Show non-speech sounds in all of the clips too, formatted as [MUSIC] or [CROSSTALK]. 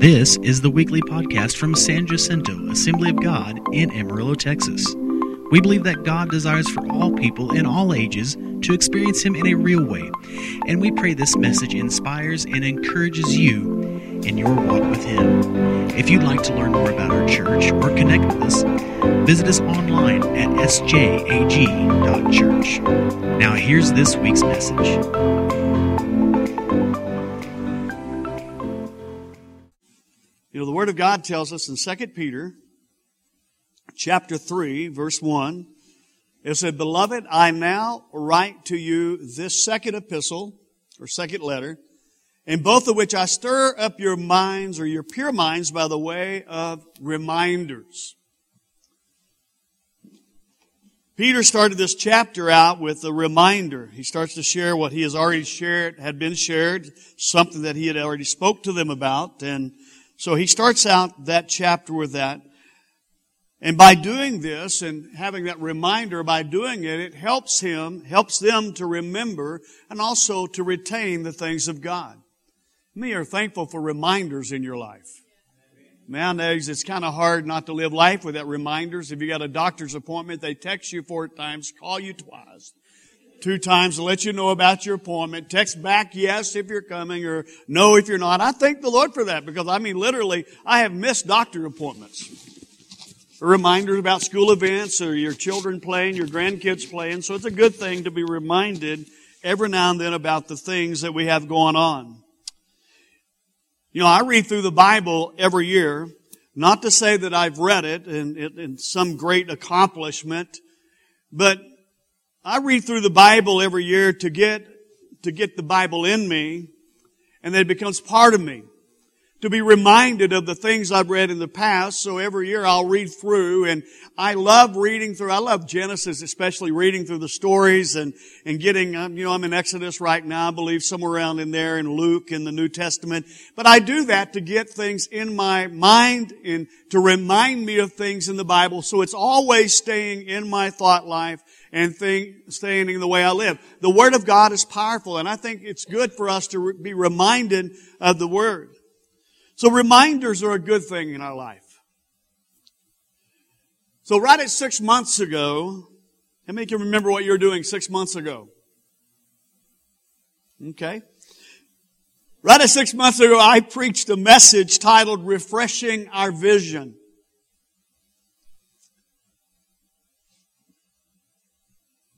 This is the weekly podcast from San Jacinto Assembly of God in Amarillo, Texas. We believe that God desires for all people in all ages to experience Him in a real way, and we pray this message inspires and encourages you in your walk with Him. If you'd like to learn more about our church or connect with us, visit us online at sjag.church. Now, here's this week's message. Word of God tells us in 2 Peter chapter 3, verse 1, it said, Beloved, I now write to you this second epistle, or second letter, in both of which I stir up your minds or your pure minds by the way of reminders. Peter started this chapter out with a reminder. He starts to share what he has already shared, had been shared, something that he had already spoke to them about, and so he starts out that chapter with that. And by doing this and having that reminder, by doing it, it helps him, helps them to remember and also to retain the things of God. Many are thankful for reminders in your life. Nowadays, it's kind of hard not to live life without reminders. If you got a doctor's appointment, they text you four times, call you twice two times to let you know about your appointment. Text back yes if you're coming or no if you're not. I thank the Lord for that because I mean literally I have missed doctor appointments. Reminders about school events or your children playing, your grandkids playing. So it's a good thing to be reminded every now and then about the things that we have going on. You know, I read through the Bible every year, not to say that I've read it and, and some great accomplishment, but I read through the Bible every year to get, to get the Bible in me, and then it becomes part of me. To be reminded of the things I've read in the past, so every year I'll read through, and I love reading through, I love Genesis, especially reading through the stories and, and getting, um, you know, I'm in Exodus right now, I believe somewhere around in there, in Luke, in the New Testament. But I do that to get things in my mind and to remind me of things in the Bible, so it's always staying in my thought life and think, staying in the way I live. The Word of God is powerful, and I think it's good for us to re- be reminded of the Word. So reminders are a good thing in our life. So right at six months ago, how many can remember what you were doing six months ago? Okay. Right at six months ago, I preached a message titled Refreshing Our Vision.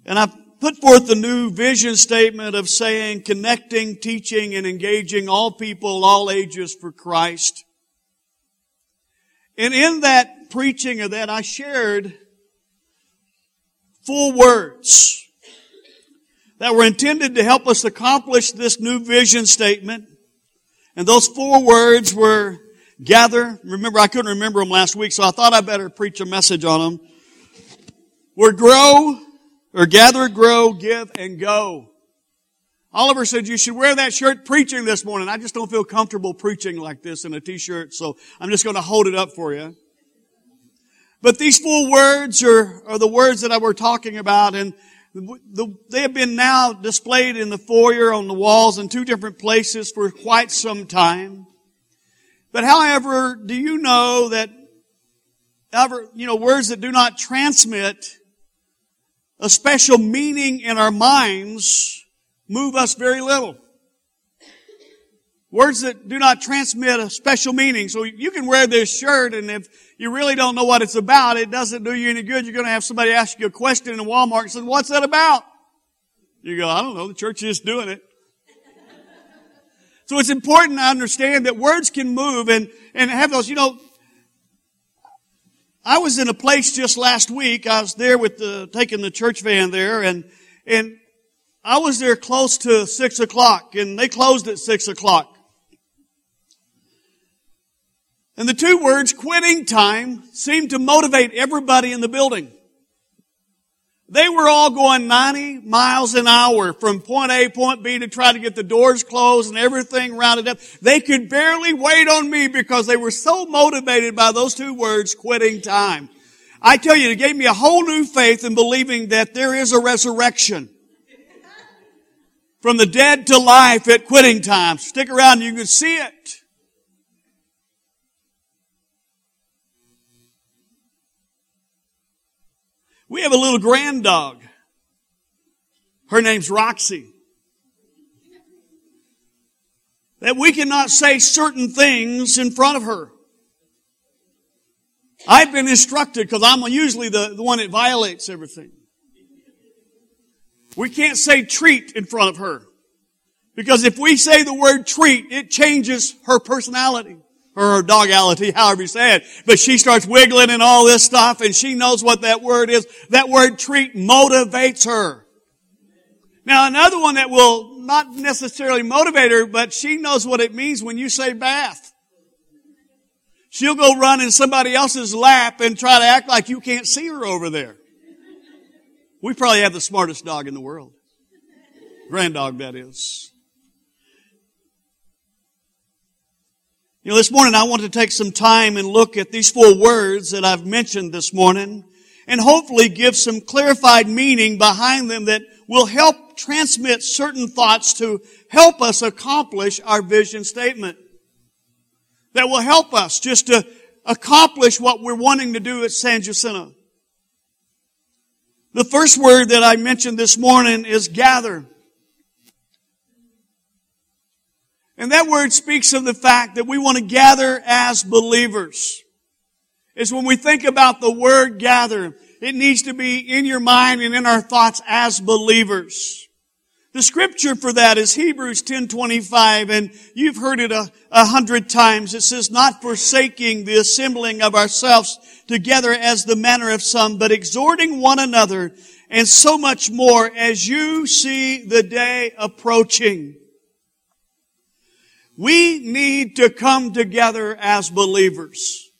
And I put forth the new vision statement of saying connecting, teaching, and engaging all people, all ages for Christ. And in that preaching of that, I shared four words that were intended to help us accomplish this new vision statement. And those four words were gather. Remember, I couldn't remember them last week, so I thought I better preach a message on them. Were grow, or gather, grow, give, and go. Oliver said you should wear that shirt preaching this morning. I just don't feel comfortable preaching like this in a t-shirt, so I'm just going to hold it up for you. But these four words are, are the words that I were talking about, and the, they have been now displayed in the foyer on the walls in two different places for quite some time. But however, do you know that ever, you know, words that do not transmit a special meaning in our minds move us very little. Words that do not transmit a special meaning. So you can wear this shirt and if you really don't know what it's about, it doesn't do you any good. You're going to have somebody ask you a question in Walmart and say, what's that about? You go, I don't know. The church is doing it. so it's important to understand that words can move and, and have those, you know, I was in a place just last week. I was there with the, taking the church van there and, and I was there close to six o'clock and they closed at six o'clock. And the two words quitting time seemed to motivate everybody in the building. They were all going 90 miles an hour from point A, point B to try to get the doors closed and everything rounded up. They could barely wait on me because they were so motivated by those two words, quitting time. I tell you, it gave me a whole new faith in believing that there is a resurrection. From the dead to life at quitting time. Stick around you can see it. We have a little grand dog. Her name's Roxy. That we cannot say certain things in front of her. I've been instructed because I'm usually the, the one that violates everything. We can't say treat in front of her. Because if we say the word treat, it changes her personality. Her dogality, however you say it. But she starts wiggling and all this stuff and she knows what that word is. That word treat motivates her. Now another one that will not necessarily motivate her, but she knows what it means when you say bath. She'll go run in somebody else's lap and try to act like you can't see her over there. We probably have the smartest dog in the world. Grand dog, that is. You know, this morning I want to take some time and look at these four words that I've mentioned this morning and hopefully give some clarified meaning behind them that will help transmit certain thoughts to help us accomplish our vision statement. That will help us just to accomplish what we're wanting to do at San Jacinto. The first word that I mentioned this morning is gather. And that word speaks of the fact that we want to gather as believers. It's when we think about the word gather, it needs to be in your mind and in our thoughts as believers. The scripture for that is Hebrews 10:25 and you've heard it a, a hundred times. It says not forsaking the assembling of ourselves together as the manner of some, but exhorting one another, and so much more as you see the day approaching. We need to come together as believers.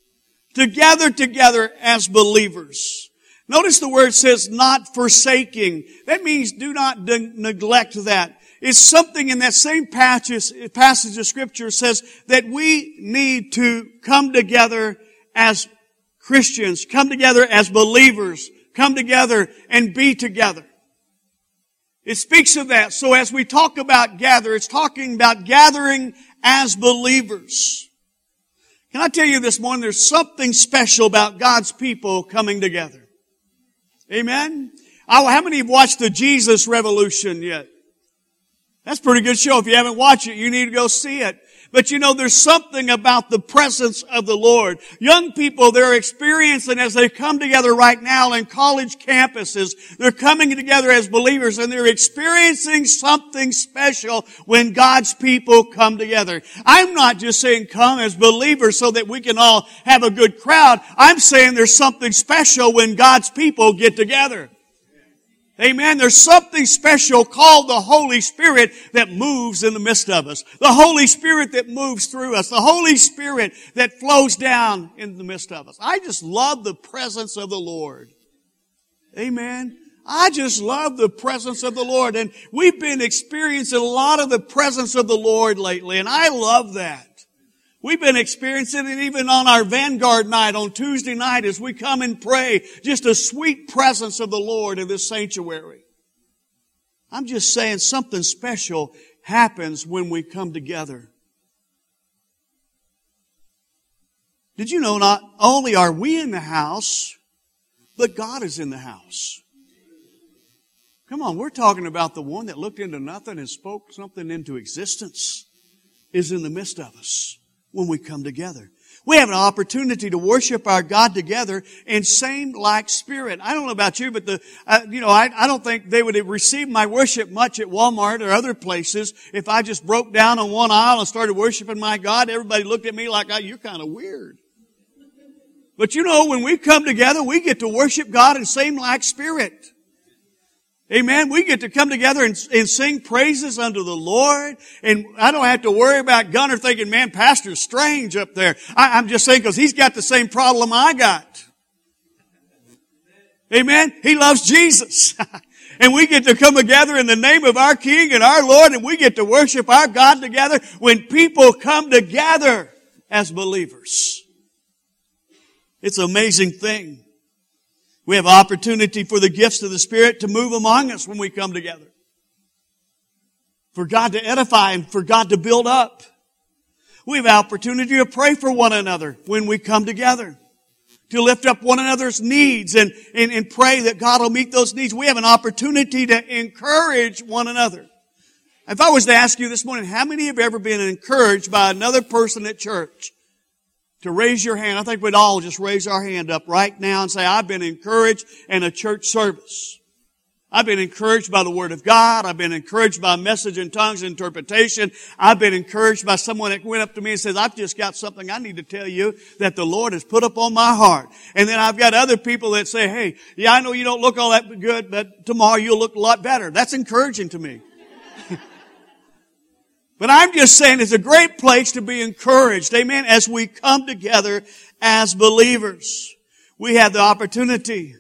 To gather together as believers. Notice the word says not forsaking. That means do not de- neglect that. It's something in that same passage, passage of scripture says that we need to come together as Christians come together as believers, come together and be together. It speaks of that. So as we talk about gather, it's talking about gathering as believers. Can I tell you this morning, there's something special about God's people coming together. Amen? How many have watched the Jesus Revolution yet? That's a pretty good show. If you haven't watched it, you need to go see it. But you know, there's something about the presence of the Lord. Young people, they're experiencing as they come together right now in college campuses, they're coming together as believers and they're experiencing something special when God's people come together. I'm not just saying come as believers so that we can all have a good crowd. I'm saying there's something special when God's people get together. Amen. There's something special called the Holy Spirit that moves in the midst of us. The Holy Spirit that moves through us. The Holy Spirit that flows down in the midst of us. I just love the presence of the Lord. Amen. I just love the presence of the Lord. And we've been experiencing a lot of the presence of the Lord lately. And I love that. We've been experiencing it even on our Vanguard night on Tuesday night as we come and pray. Just a sweet presence of the Lord in this sanctuary. I'm just saying something special happens when we come together. Did you know not only are we in the house, but God is in the house? Come on, we're talking about the one that looked into nothing and spoke something into existence is in the midst of us when we come together. We have an opportunity to worship our God together in same like spirit. I don't know about you, but the, uh, you know, I, I don't think they would have received my worship much at Walmart or other places if I just broke down on one aisle and started worshiping my God. Everybody looked at me like, oh, you're kind of weird. But you know, when we come together, we get to worship God in same like spirit. Amen. We get to come together and, and, sing praises unto the Lord. And I don't have to worry about Gunner thinking, man, Pastor's strange up there. I, I'm just saying because he's got the same problem I got. Amen. He loves Jesus. [LAUGHS] and we get to come together in the name of our King and our Lord and we get to worship our God together when people come together as believers. It's an amazing thing. We have opportunity for the gifts of the Spirit to move among us when we come together. For God to edify and for God to build up. We have opportunity to pray for one another when we come together. to lift up one another's needs and, and, and pray that God will meet those needs. We have an opportunity to encourage one another. If I was to ask you this morning, how many have ever been encouraged by another person at church? To raise your hand, I think we'd all just raise our hand up right now and say, I've been encouraged in a church service. I've been encouraged by the Word of God. I've been encouraged by a message in tongues interpretation. I've been encouraged by someone that went up to me and says, I've just got something I need to tell you that the Lord has put up on my heart. And then I've got other people that say, hey, yeah, I know you don't look all that good, but tomorrow you'll look a lot better. That's encouraging to me. But I'm just saying it's a great place to be encouraged. Amen. As we come together as believers, we have the opportunity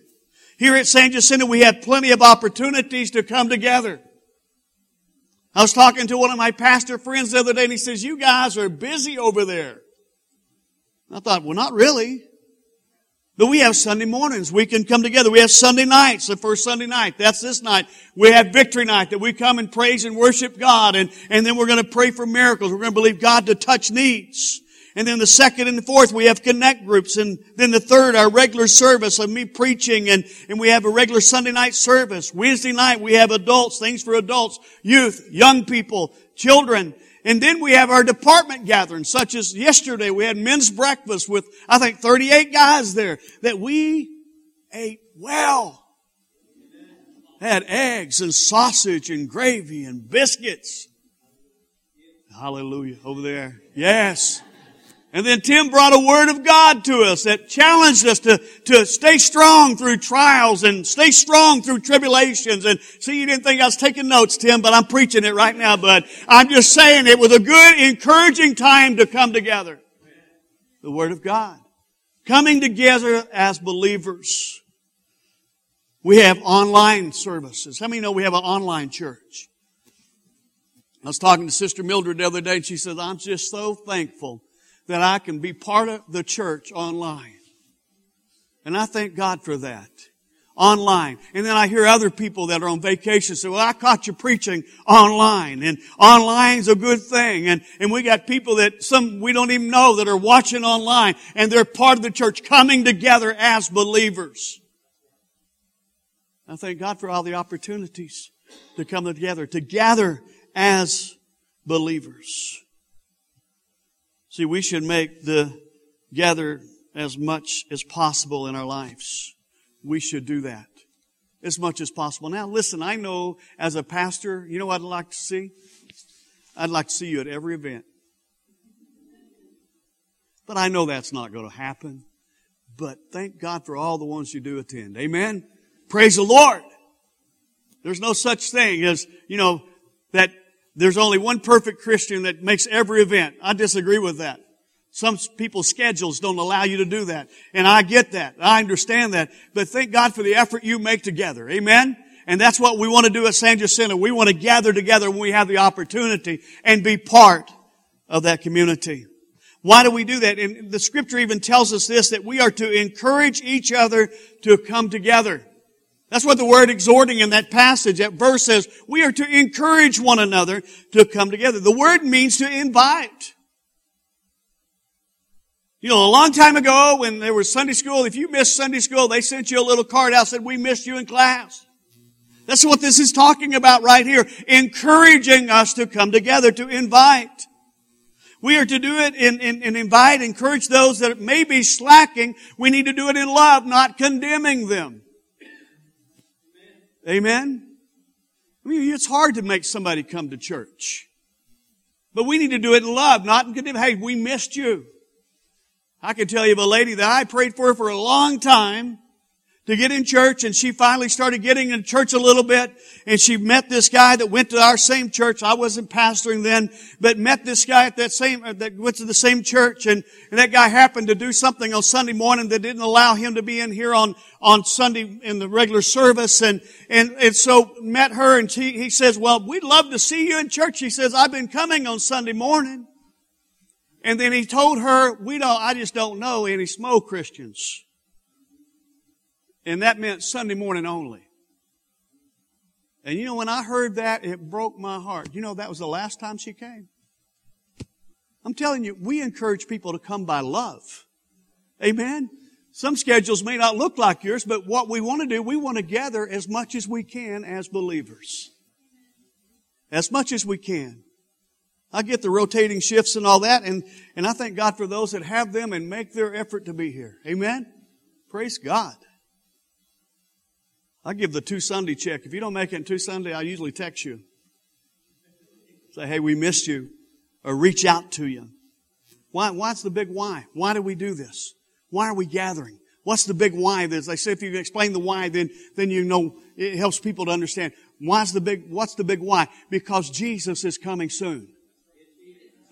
here at San Jacinto, we have plenty of opportunities to come together. I was talking to one of my pastor friends the other day and he says, you guys are busy over there. I thought, well, not really. But we have Sunday mornings. We can come together. We have Sunday nights, the first Sunday night. That's this night. We have victory night that we come and praise and worship God. And, and then we're going to pray for miracles. We're going to believe God to touch needs. And then the second and the fourth, we have connect groups. And then the third, our regular service of me preaching. And, and we have a regular Sunday night service. Wednesday night, we have adults, things for adults, youth, young people, children. And then we have our department gatherings, such as yesterday, we had men's breakfast with, I think, 38 guys there that we ate well. Had eggs and sausage and gravy and biscuits. Hallelujah. Over there. Yes. And then Tim brought a word of God to us that challenged us to, to stay strong through trials and stay strong through tribulations. And see, you didn't think I was taking notes, Tim, but I'm preaching it right now, bud. I'm just saying it was a good, encouraging time to come together. The word of God. Coming together as believers. We have online services. How many know we have an online church? I was talking to Sister Mildred the other day and she said, I'm just so thankful that I can be part of the church online. And I thank God for that. Online. And then I hear other people that are on vacation say, well, I caught you preaching online. And online's a good thing. And, and we got people that some we don't even know that are watching online and they're part of the church coming together as believers. I thank God for all the opportunities to come together, to gather as believers. See, we should make the gather as much as possible in our lives. We should do that as much as possible. Now listen, I know as a pastor, you know what I'd like to see? I'd like to see you at every event. But I know that's not going to happen. But thank God for all the ones you do attend. Amen? Praise the Lord. There's no such thing as, you know, that there's only one perfect Christian that makes every event. I disagree with that. Some people's schedules don't allow you to do that. And I get that. I understand that. But thank God for the effort you make together. Amen? And that's what we want to do at San Jacinto. We want to gather together when we have the opportunity and be part of that community. Why do we do that? And the scripture even tells us this, that we are to encourage each other to come together. That's what the word exhorting in that passage, that verse says, we are to encourage one another to come together. The word means to invite. You know, a long time ago when there was Sunday school, if you missed Sunday school, they sent you a little card out said, we missed you in class. That's what this is talking about right here. Encouraging us to come together, to invite. We are to do it and, invite, encourage those that may be slacking. We need to do it in love, not condemning them. Amen? I mean, it's hard to make somebody come to church. But we need to do it in love, not in condemn. Hey, we missed you. I can tell you of a lady that I prayed for for a long time to get in church and she finally started getting in church a little bit and she met this guy that went to our same church. I wasn't pastoring then, but met this guy at that same, uh, that went to the same church and, and that guy happened to do something on Sunday morning that didn't allow him to be in here on, on Sunday in the regular service and, and, and so met her and he, he says, well, we'd love to see you in church. He says, I've been coming on Sunday morning. And then he told her, we don't, I just don't know any small Christians. And that meant Sunday morning only. And you know, when I heard that, it broke my heart. You know, that was the last time she came. I'm telling you, we encourage people to come by love. Amen? Some schedules may not look like yours, but what we want to do, we want to gather as much as we can as believers. As much as we can. I get the rotating shifts and all that, and, and I thank God for those that have them and make their effort to be here. Amen? Praise God. I give the two Sunday check. If you don't make it in two Sunday, I usually text you. Say, hey, we missed you. Or reach out to you. Why, why's the big why? Why do we do this? Why are we gathering? What's the big why? As I say, if you can explain the why, then, then you know, it helps people to understand. Why's the big, what's the big why? Because Jesus is coming soon.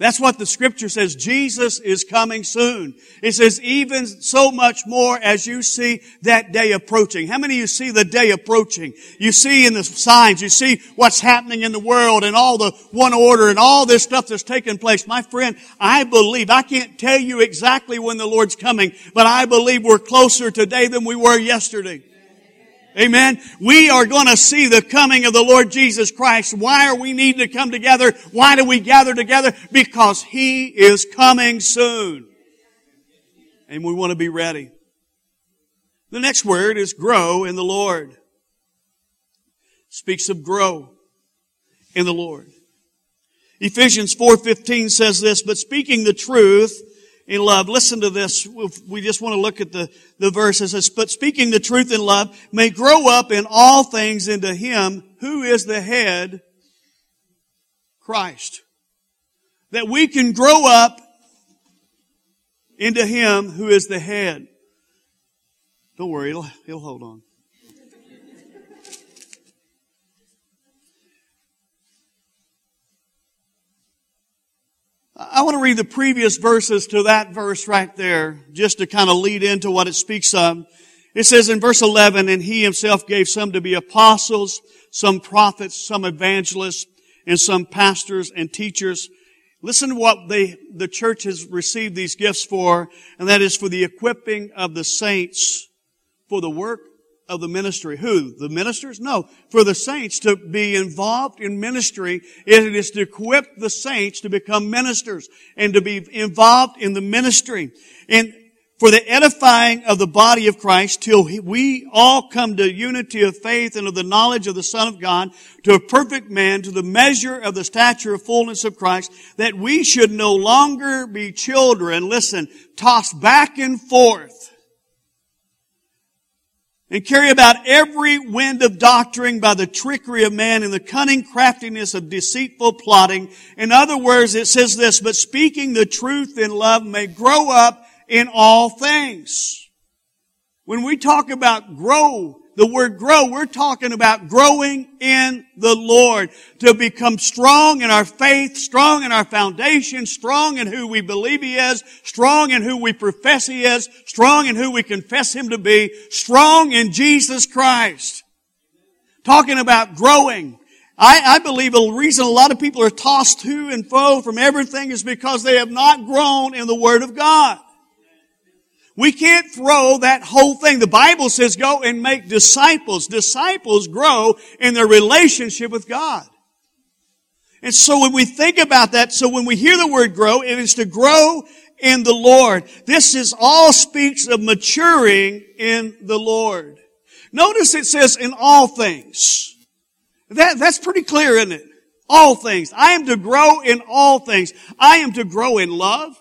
That's what the scripture says. Jesus is coming soon. It says, even so much more as you see that day approaching. How many of you see the day approaching? You see in the signs, you see what's happening in the world and all the one order and all this stuff that's taking place. My friend, I believe, I can't tell you exactly when the Lord's coming, but I believe we're closer today than we were yesterday. Amen. We are going to see the coming of the Lord Jesus Christ. Why are we needing to come together? Why do we gather together? Because He is coming soon. And we want to be ready. The next word is grow in the Lord. Speaks of grow in the Lord. Ephesians 4:15 says this, but speaking the truth in love. Listen to this. We just want to look at the, the verse. It says, but speaking the truth in love may grow up in all things into him who is the head, Christ. That we can grow up into him who is the head. Don't worry, he'll, he'll hold on. I want to read the previous verses to that verse right there, just to kind of lead into what it speaks of. It says in verse 11, and he himself gave some to be apostles, some prophets, some evangelists, and some pastors and teachers. Listen to what they, the church has received these gifts for, and that is for the equipping of the saints for the work of the ministry. Who? The ministers? No. For the saints to be involved in ministry, it is to equip the saints to become ministers and to be involved in the ministry. And for the edifying of the body of Christ till we all come to unity of faith and of the knowledge of the Son of God, to a perfect man, to the measure of the stature of fullness of Christ, that we should no longer be children, listen, tossed back and forth and carry about every wind of doctrine by the trickery of man and the cunning craftiness of deceitful plotting. In other words, it says this, but speaking the truth in love may grow up in all things. When we talk about grow, the word grow, we're talking about growing in the Lord to become strong in our faith, strong in our foundation, strong in who we believe He is, strong in who we profess He is, strong in who we confess Him to be, strong in Jesus Christ. Talking about growing. I, I believe the reason a lot of people are tossed to and fro from everything is because they have not grown in the Word of God. We can't throw that whole thing. The Bible says go and make disciples. Disciples grow in their relationship with God. And so when we think about that, so when we hear the word grow, it is to grow in the Lord. This is all speaks of maturing in the Lord. Notice it says in all things. That, that's pretty clear, isn't it? All things. I am to grow in all things. I am to grow in love.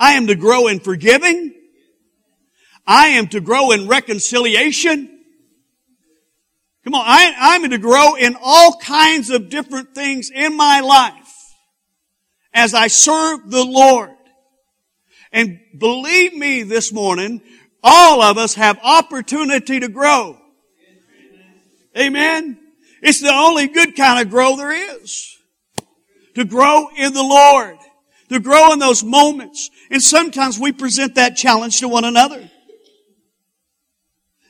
I am to grow in forgiving. I am to grow in reconciliation. Come on, I, I'm to grow in all kinds of different things in my life as I serve the Lord. And believe me this morning, all of us have opportunity to grow. Amen. It's the only good kind of grow there is. To grow in the Lord to grow in those moments. And sometimes we present that challenge to one another.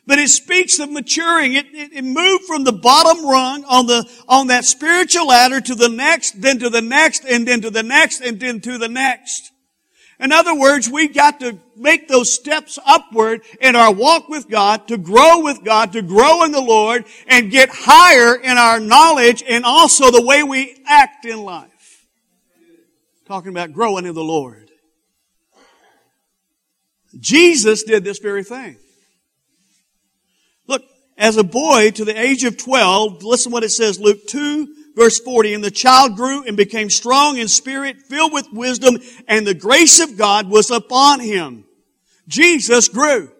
But it speaks of maturing. It, it, it, moved from the bottom rung on the, on that spiritual ladder to the next, then to the next, and then to the next, and then to the next. In other words, we got to make those steps upward in our walk with God, to grow with God, to grow in the Lord, and get higher in our knowledge and also the way we act in life talking about growing in the Lord. Jesus did this very thing. Look, as a boy to the age of 12, listen what it says, Luke 2, verse 40, and the child grew and became strong in spirit, filled with wisdom, and the grace of God was upon him. Jesus grew.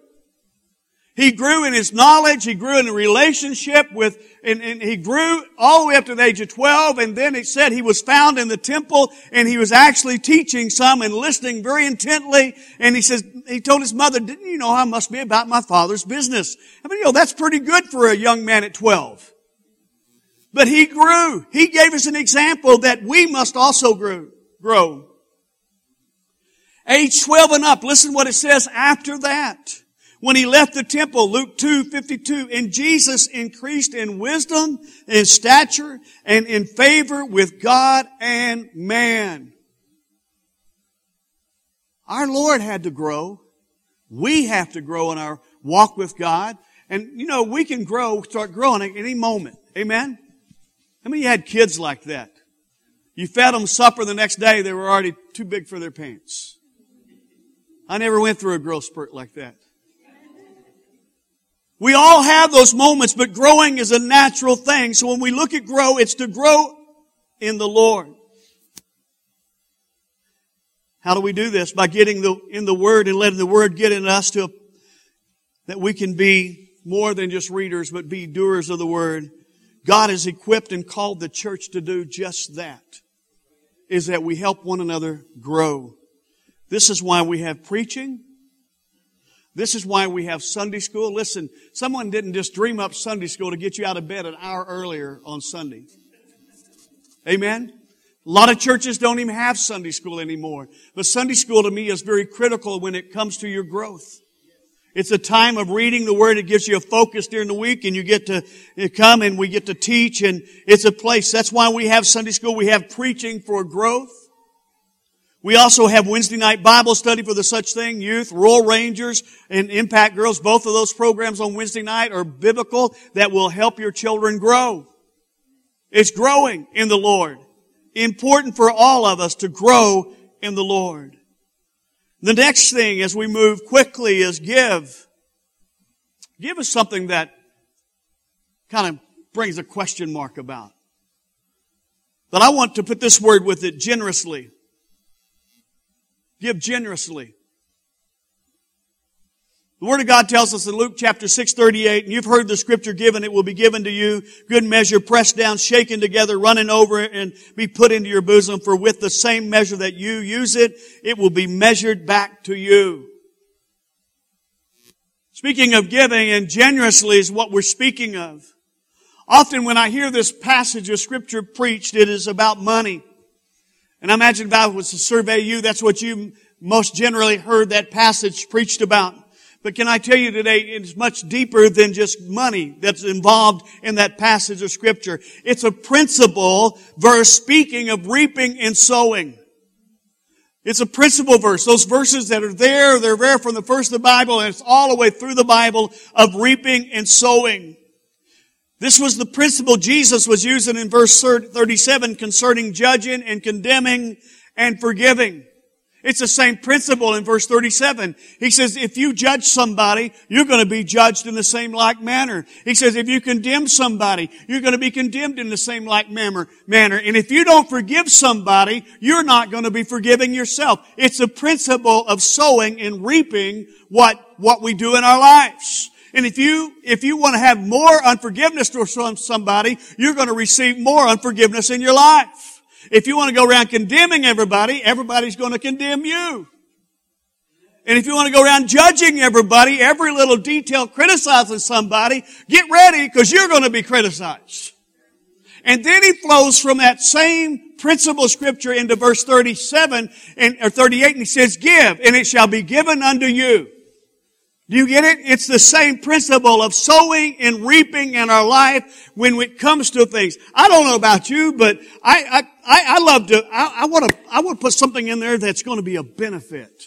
He grew in his knowledge. He grew in a relationship with, and, and, he grew all the way up to the age of 12. And then it said he was found in the temple and he was actually teaching some and listening very intently. And he says, he told his mother, didn't you know I must be about my father's business? I mean, you know, that's pretty good for a young man at 12. But he grew. He gave us an example that we must also grow. grow. Age 12 and up, listen what it says after that. When he left the temple, Luke 2, 52, and Jesus increased in wisdom, in stature, and in favor with God and man. Our Lord had to grow. We have to grow in our walk with God. And, you know, we can grow, start growing at any moment. Amen? How many of you had kids like that? You fed them supper the next day, they were already too big for their pants. I never went through a growth spurt like that. We all have those moments, but growing is a natural thing. So when we look at grow, it's to grow in the Lord. How do we do this? By getting the, in the Word and letting the Word get in us to, that we can be more than just readers, but be doers of the Word. God has equipped and called the church to do just that. Is that we help one another grow. This is why we have preaching. This is why we have Sunday school. Listen, someone didn't just dream up Sunday school to get you out of bed an hour earlier on Sunday. Amen? A lot of churches don't even have Sunday school anymore. But Sunday school to me is very critical when it comes to your growth. It's a time of reading the Word. It gives you a focus during the week and you get to come and we get to teach and it's a place. That's why we have Sunday school. We have preaching for growth. We also have Wednesday night Bible study for the such thing, youth, Royal Rangers, and Mpact Girls. Both of those programs on Wednesday night are biblical that will help your children grow. It's growing in the Lord. Important for all of us to grow in the Lord. The next thing as we move quickly is give. Give us something that kind of brings a question mark about. But I want to put this word with it generously. Give generously. The Word of God tells us in Luke chapter 6, 38, and you've heard the scripture given, it will be given to you, good measure, pressed down, shaken together, running over, and be put into your bosom, for with the same measure that you use it, it will be measured back to you. Speaking of giving and generously is what we're speaking of. Often when I hear this passage of scripture preached, it is about money. And I imagine if I was to survey you, that's what you most generally heard that passage preached about. But can I tell you today, it's much deeper than just money that's involved in that passage of scripture. It's a principle verse speaking of reaping and sowing. It's a principle verse. Those verses that are there, they're there from the first of the Bible and it's all the way through the Bible of reaping and sowing. This was the principle Jesus was using in verse 37 concerning judging and condemning and forgiving. It's the same principle in verse 37. He says, if you judge somebody, you're going to be judged in the same like manner. He says, if you condemn somebody, you're going to be condemned in the same like manner. And if you don't forgive somebody, you're not going to be forgiving yourself. It's a principle of sowing and reaping what, what we do in our lives. And if you, if you want to have more unforgiveness from somebody, you're going to receive more unforgiveness in your life. If you want to go around condemning everybody, everybody's going to condemn you. And if you want to go around judging everybody, every little detail criticizing somebody, get ready because you're going to be criticized. And then he flows from that same principle scripture into verse 37 and, or 38 and he says, give and it shall be given unto you. Do you get it? It's the same principle of sowing and reaping in our life when it comes to things. I don't know about you, but I, I, I love to, I, I want to, I want to put something in there that's going to be a benefit.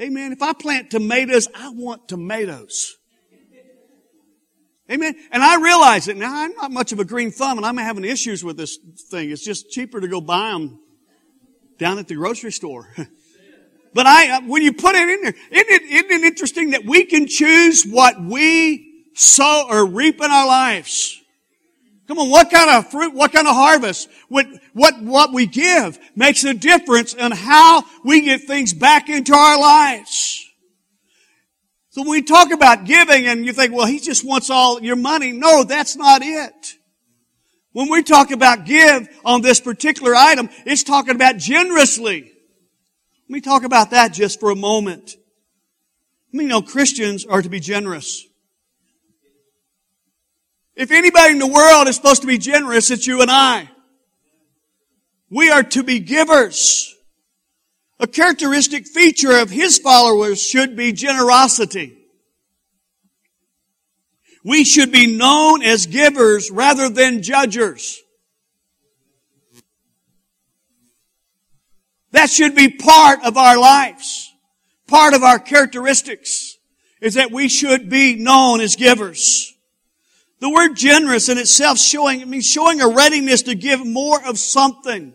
Amen. If I plant tomatoes, I want tomatoes. Amen. And I realize it. Now, I'm not much of a green thumb and I'm having issues with this thing. It's just cheaper to go buy them down at the grocery store. [LAUGHS] but I, uh, when you put it in there, isn't it, isn't it interesting that we can choose what we sow or reap in our lives? Come on, what kind of fruit, what kind of harvest, what, what, what we give makes a difference in how we get things back into our lives. So when we talk about giving and you think, well, he just wants all your money. No, that's not it. When we talk about give on this particular item, it's talking about generously. Let me talk about that just for a moment. Mean, you know, Christians are to be generous. If anybody in the world is supposed to be generous, it's you and I. We are to be givers. A characteristic feature of his followers should be generosity. We should be known as givers rather than judgers. That should be part of our lives. Part of our characteristics is that we should be known as givers. The word generous in itself showing, it means showing a readiness to give more of something.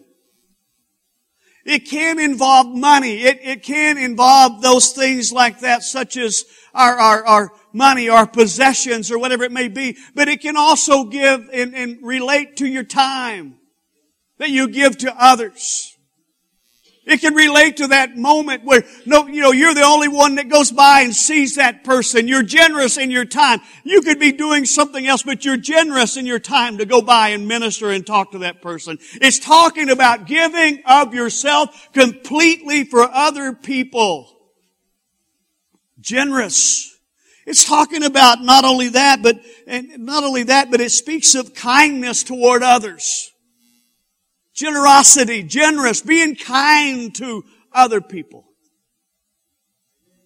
It can involve money. It, it can involve those things like that, such as our, our, our money, our possessions, or whatever it may be. But it can also give and, and relate to your time that you give to others. It can relate to that moment where, no, you know, you're the only one that goes by and sees that person. You're generous in your time. You could be doing something else, but you're generous in your time to go by and minister and talk to that person. It's talking about giving of yourself completely for other people. Generous. It's talking about not only that, but, and not only that, but it speaks of kindness toward others. Generosity, generous, being kind to other people.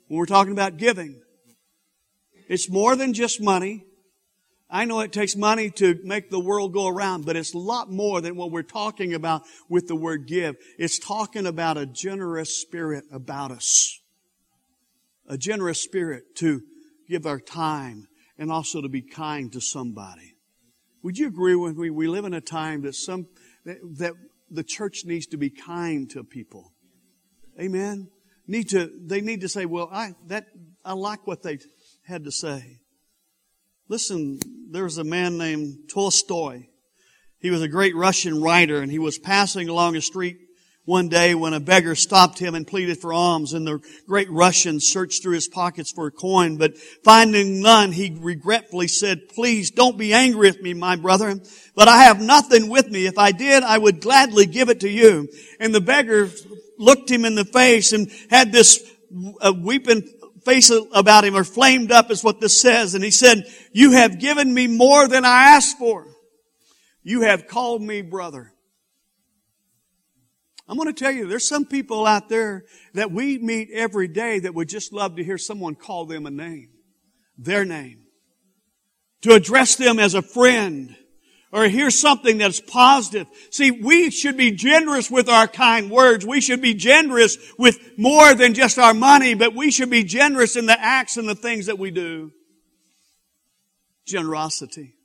When we're talking about giving, it's more than just money. I know it takes money to make the world go around, but it's a lot more than what we're talking about with the word give. It's talking about a generous spirit about us. A generous spirit to give our time and also to be kind to somebody. Would you agree with me? We live in a time that some, that, that the church needs to be kind to people. Amen. Need to, they need to say, well, I, that, I like what they had to say. Listen, there was a man named Tolstoy. He was a great Russian writer and he was passing along a street one day when a beggar stopped him and pleaded for alms and the great Russian searched through his pockets for a coin, but finding none, he regretfully said, please don't be angry with me, my brother, but I have nothing with me. If I did, I would gladly give it to you. And the beggar looked him in the face and had this uh, weeping face about him or flamed up is what this says. And he said, you have given me more than I asked for. You have called me brother. I'm going to tell you, there's some people out there that we meet every day that would just love to hear someone call them a name. Their name. To address them as a friend. Or hear something that's positive. See, we should be generous with our kind words. We should be generous with more than just our money, but we should be generous in the acts and the things that we do. Generosity.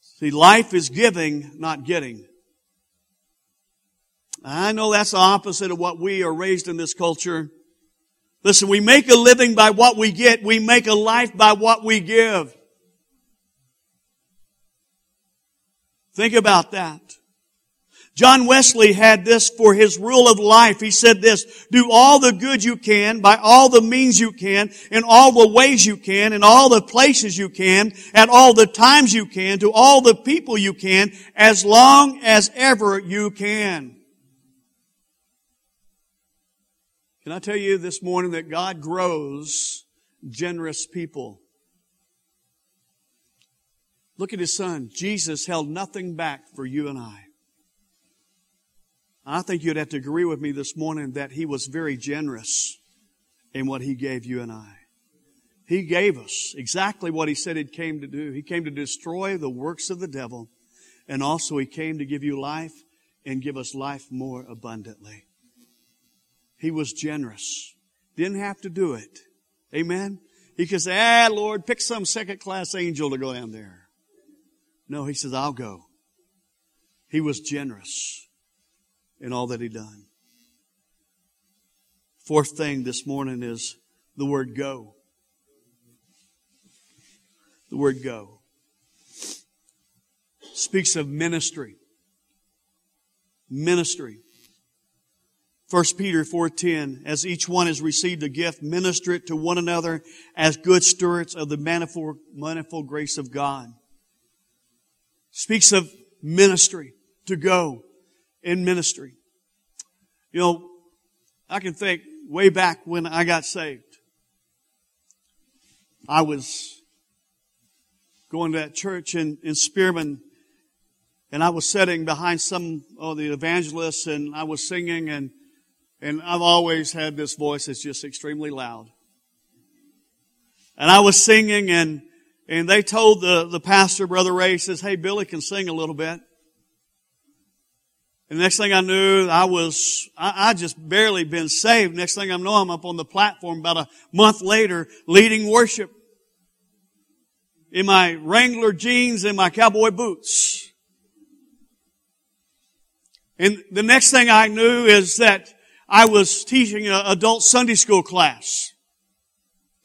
See, life is giving, not getting. I know that's the opposite of what we are raised in this culture. Listen, we make a living by what we get. We make a life by what we give. Think about that. John Wesley had this for his rule of life. He said this, do all the good you can, by all the means you can, in all the ways you can, in all the places you can, at all the times you can, to all the people you can, as long as ever you can. Can I tell you this morning that God grows generous people? Look at his son. Jesus held nothing back for you and I. I think you'd have to agree with me this morning that he was very generous in what he gave you and I. He gave us exactly what he said he came to do. He came to destroy the works of the devil, and also he came to give you life and give us life more abundantly. He was generous. Didn't have to do it. Amen. He could say, ah, Lord, pick some second class angel to go down there. No, he says, I'll go. He was generous in all that he done. Fourth thing this morning is the word go. The word go speaks of ministry. Ministry. 1 Peter 4:10 as each one has received a gift minister it to one another as good stewards of the manifold, manifold grace of God. Speaks of ministry to go in ministry. You know I can think way back when I got saved. I was going to that church in, in Spearman and I was sitting behind some of the evangelists and I was singing and and I've always had this voice that's just extremely loud. And I was singing and, and they told the, the pastor, Brother Ray, says, Hey, Billy can sing a little bit. And next thing I knew, I was, I, I just barely been saved. Next thing I know, I'm up on the platform about a month later leading worship in my Wrangler jeans and my cowboy boots. And the next thing I knew is that I was teaching an adult Sunday school class.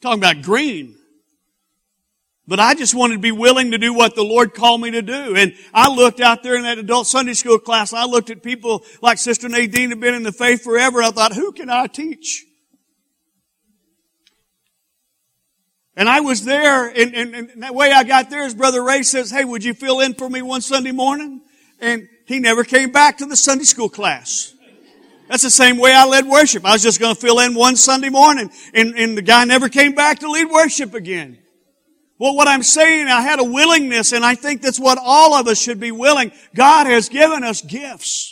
Talking about green. But I just wanted to be willing to do what the Lord called me to do. And I looked out there in that adult Sunday school class. I looked at people like Sister Nadine have been in the faith forever. I thought, who can I teach? And I was there, and, and, and that way I got there is Brother Ray says, hey, would you fill in for me one Sunday morning? And he never came back to the Sunday school class. That's the same way I led worship. I was just going to fill in one Sunday morning and, and the guy never came back to lead worship again. Well, what I'm saying, I had a willingness and I think that's what all of us should be willing. God has given us gifts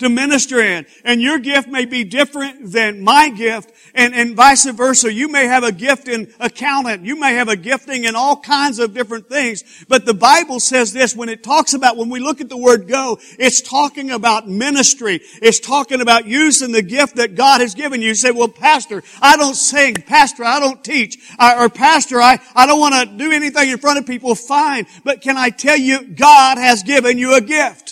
to minister in. And your gift may be different than my gift and, and vice versa. You may have a gift in accountant. You may have a gifting in all kinds of different things. But the Bible says this when it talks about, when we look at the word go, it's talking about ministry. It's talking about using the gift that God has given you. You say, well, pastor, I don't sing. Pastor, I don't teach. or pastor, I, I don't want to do anything in front of people. Fine. But can I tell you, God has given you a gift.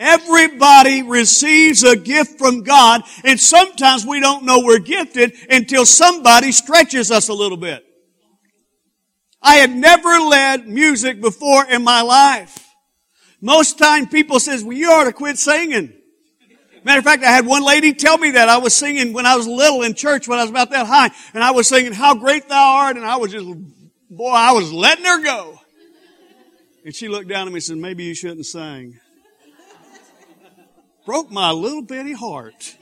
Everybody receives a gift from God, and sometimes we don't know we're gifted until somebody stretches us a little bit. I had never led music before in my life. Most time people says, well, you ought to quit singing. Matter of fact, I had one lady tell me that I was singing when I was little in church when I was about that high, and I was singing, how great thou art, and I was just, boy, I was letting her go. And she looked down at me and said, maybe you shouldn't sing broke my little bitty heart.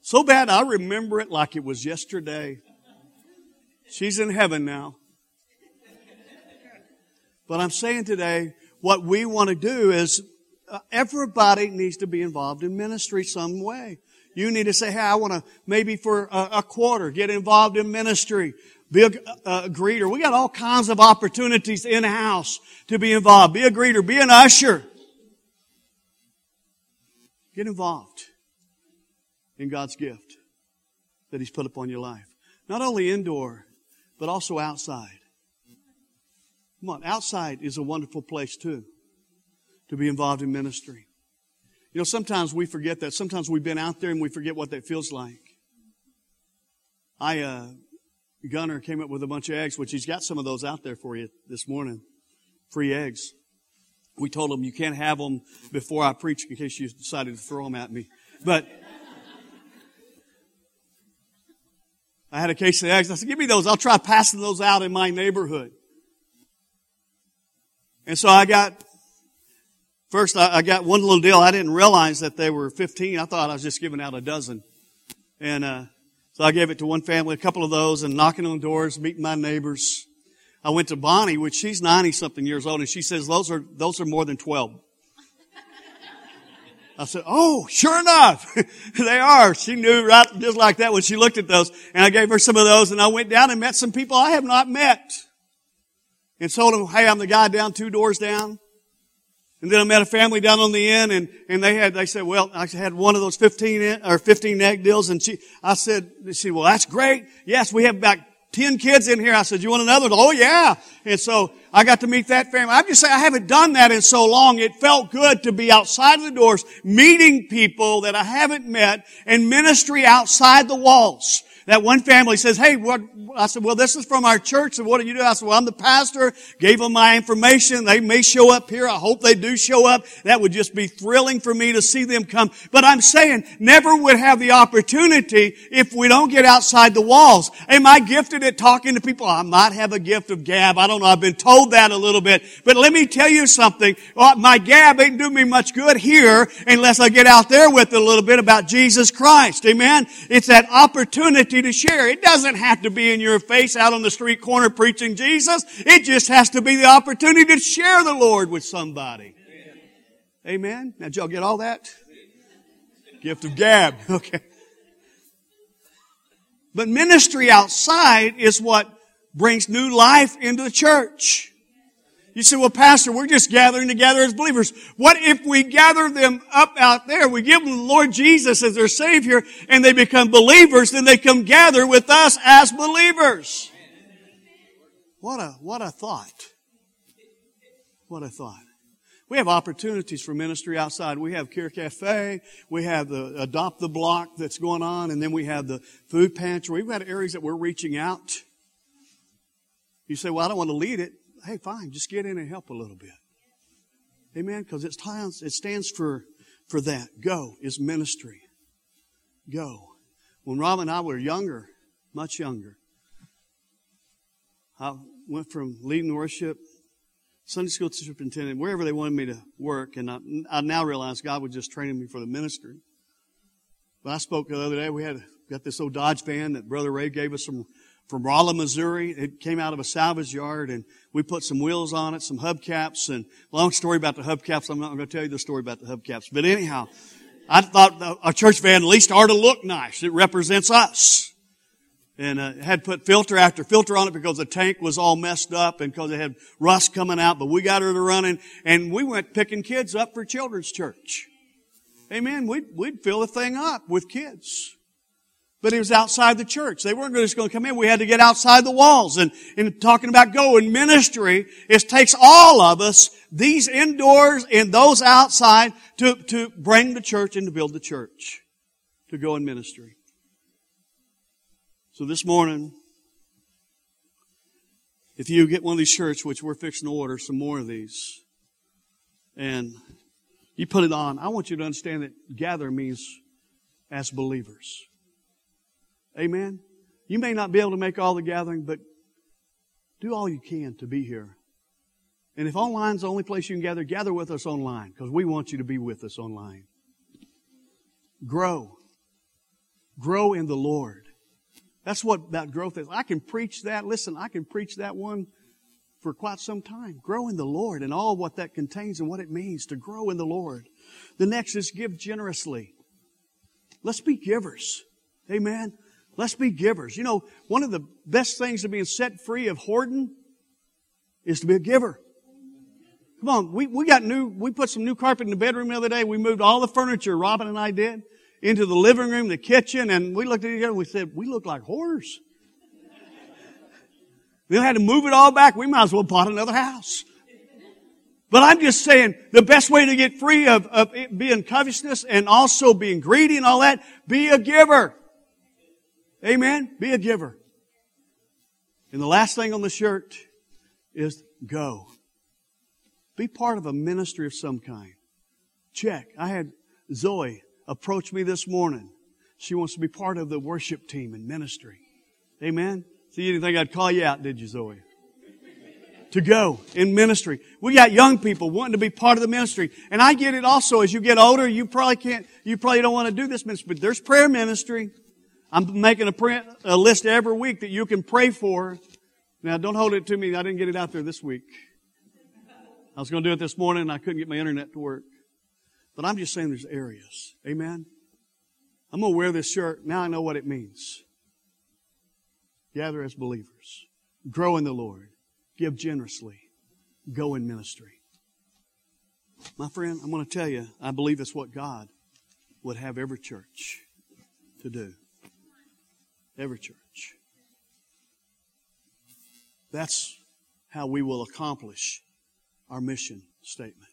So bad I remember it like it was yesterday. She's in heaven now. But I'm saying today, what we want to do is uh, everybody needs to be involved in ministry some way. You need to say, hey, I want to maybe for a, a quarter get involved in ministry. Be a, a, greeter. We got all kinds of opportunities in house to be involved. Be a greeter. Be an usher. Get involved in God's gift that He's put upon your life. Not only indoor, but also outside. Come on, outside is a wonderful place too to be involved in ministry. You know, sometimes we forget that. Sometimes we've been out there and we forget what that feels like. I, uh, Gunner came up with a bunch of eggs, which he's got some of those out there for you this morning. Free eggs. We told them you can't have them before I preach in case you decided to throw them at me. But I had a case of eggs. I said, give me those. I'll try passing those out in my neighborhood. And so I got, first I, got one little deal. I didn't realize that they were 15. I thought I was just giving out a dozen. And, uh, so I gave it to one family, a couple of those, and knocking on doors, meeting my neighbors. I went to Bonnie, which she's 90 something years old, and she says, those are, those are more than 12. I said, oh, sure enough, [LAUGHS] they are. She knew right just like that when she looked at those. And I gave her some of those and I went down and met some people I have not met. And told them, hey, I'm the guy down two doors down. And then I met a family down on the end and, and they had, they said, well, I had one of those 15 or 15 egg deals and she, I said, she well, that's great. Yes, we have about ten kids in here. I said, you want another? Oh yeah. And so I got to meet that family. I'm just saying I haven't done that in so long. It felt good to be outside of the doors, meeting people that I haven't met and ministry outside the walls. That one family says, hey, what, I said, well, this is from our church. And what do you do? I said, well, I'm the pastor. Gave them my information. They may show up here. I hope they do show up. That would just be thrilling for me to see them come. But I'm saying, never would have the opportunity if we don't get outside the walls. Am I gifted at talking to people? I might have a gift of gab. I don't know. I've been told that a little bit. But let me tell you something. Uh, my gab ain't do me much good here unless I get out there with it a little bit about Jesus Christ. Amen? It's that opportunity opportunity to share. It doesn't have to be in your face out on the street corner preaching Jesus. It just has to be the opportunity to share the Lord with somebody. Amen. Now, did y'all get all that? Gift of gab. [LAUGHS] Okay. But ministry outside is what brings new life into the church. You say, well, pastor, we're just gathering together as believers. What if we gather them up out there? We give them the Lord Jesus as their Savior and they become believers, then they come gather with us as believers. What a, what a thought. What a thought. We have opportunities for ministry outside. We have Care Cafe. We have the Adopt the Block that's going on. And then we have the food pantry. We've got areas that we're reaching out. You say, well, I don't want to lead it hey, fine, just get in and help a little bit. Amen? Because it stands, for, for that. Go is ministry. Go. When Rob and I were younger, much younger, I went from leading worship, Sunday school superintendent, wherever they wanted me to work, and I, I now realize God was just training me for the ministry. But I spoke the other day, we had got this old Dodge van that Brother Ray gave us some from Rolla, Missouri. It came out of a salvage yard and we put some wheels on it, some hubcaps and long story about the hubcaps. I'm not going to tell you the story about the hubcaps, but anyhow, I thought a church van at least ought to look nice. It represents us. And uh, had put filter after filter on it because the tank was all messed up and because it had rust coming out. But we got her to running, and we went picking kids up for children's church. Amen. We'd, we'd fill the thing up with kids. But it was outside the church. They weren't just going to come in. We had to get outside the walls. And, and talking about going ministry, it takes all of us, these indoors and those outside, to, to bring the church and to build the church. To go in ministry. So this morning, if you get one of these shirts, which we're fixing to order some more of these, and you put it on, I want you to understand that gather means as believers. Amen. You may not be able to make all the gathering, but do all you can to be here. And if online's the only place you can gather, gather with us online because we want you to be with us online. Grow. Grow in the Lord. That's what that growth is. I can preach that. Listen, I can preach that one for quite some time. Grow in the Lord and all what that contains and what it means to grow in the Lord. The next is give generously. Let's be givers. Amen. Let's be givers. You know, one of the best things to being set free of hoarding is to be a giver. Come on, we, we got new, we put some new carpet in the bedroom the other day. We moved all the furniture, Robin and I did, into the living room, the kitchen, and we looked at each other and we said, we look like hoarders. we had to move it all back. We might as well bought another house. But I'm just saying, the best way to get free of, of being covetousness and also being greedy and all that, be a giver. Amen? Be a giver. And the last thing on the shirt is go. Be part of a ministry of some kind. Check. I had Zoe approach me this morning. She wants to be part of the worship team and ministry. Amen? See, you didn't think I'd call you out, did you, Zoe? to go in ministry. We got young people wanting to be part of the ministry. And I get it also as you get older, you probably can't, you probably don't want to do this ministry, but there's prayer ministry. I'm making a, print, a list every week that you can pray for. Now, don't hold it to me. I didn't get it out there this week. I was going to do it this morning and I couldn't get my internet to work. But I'm just saying there's areas. Amen? I'm going to wear this shirt. Now I know what it means. Gather as believers. Grow in the Lord. Give generously. Go in ministry. My friend, I'm going to tell you, I believe it's what God would have every church to do. Every church. That's how we will accomplish our mission statement.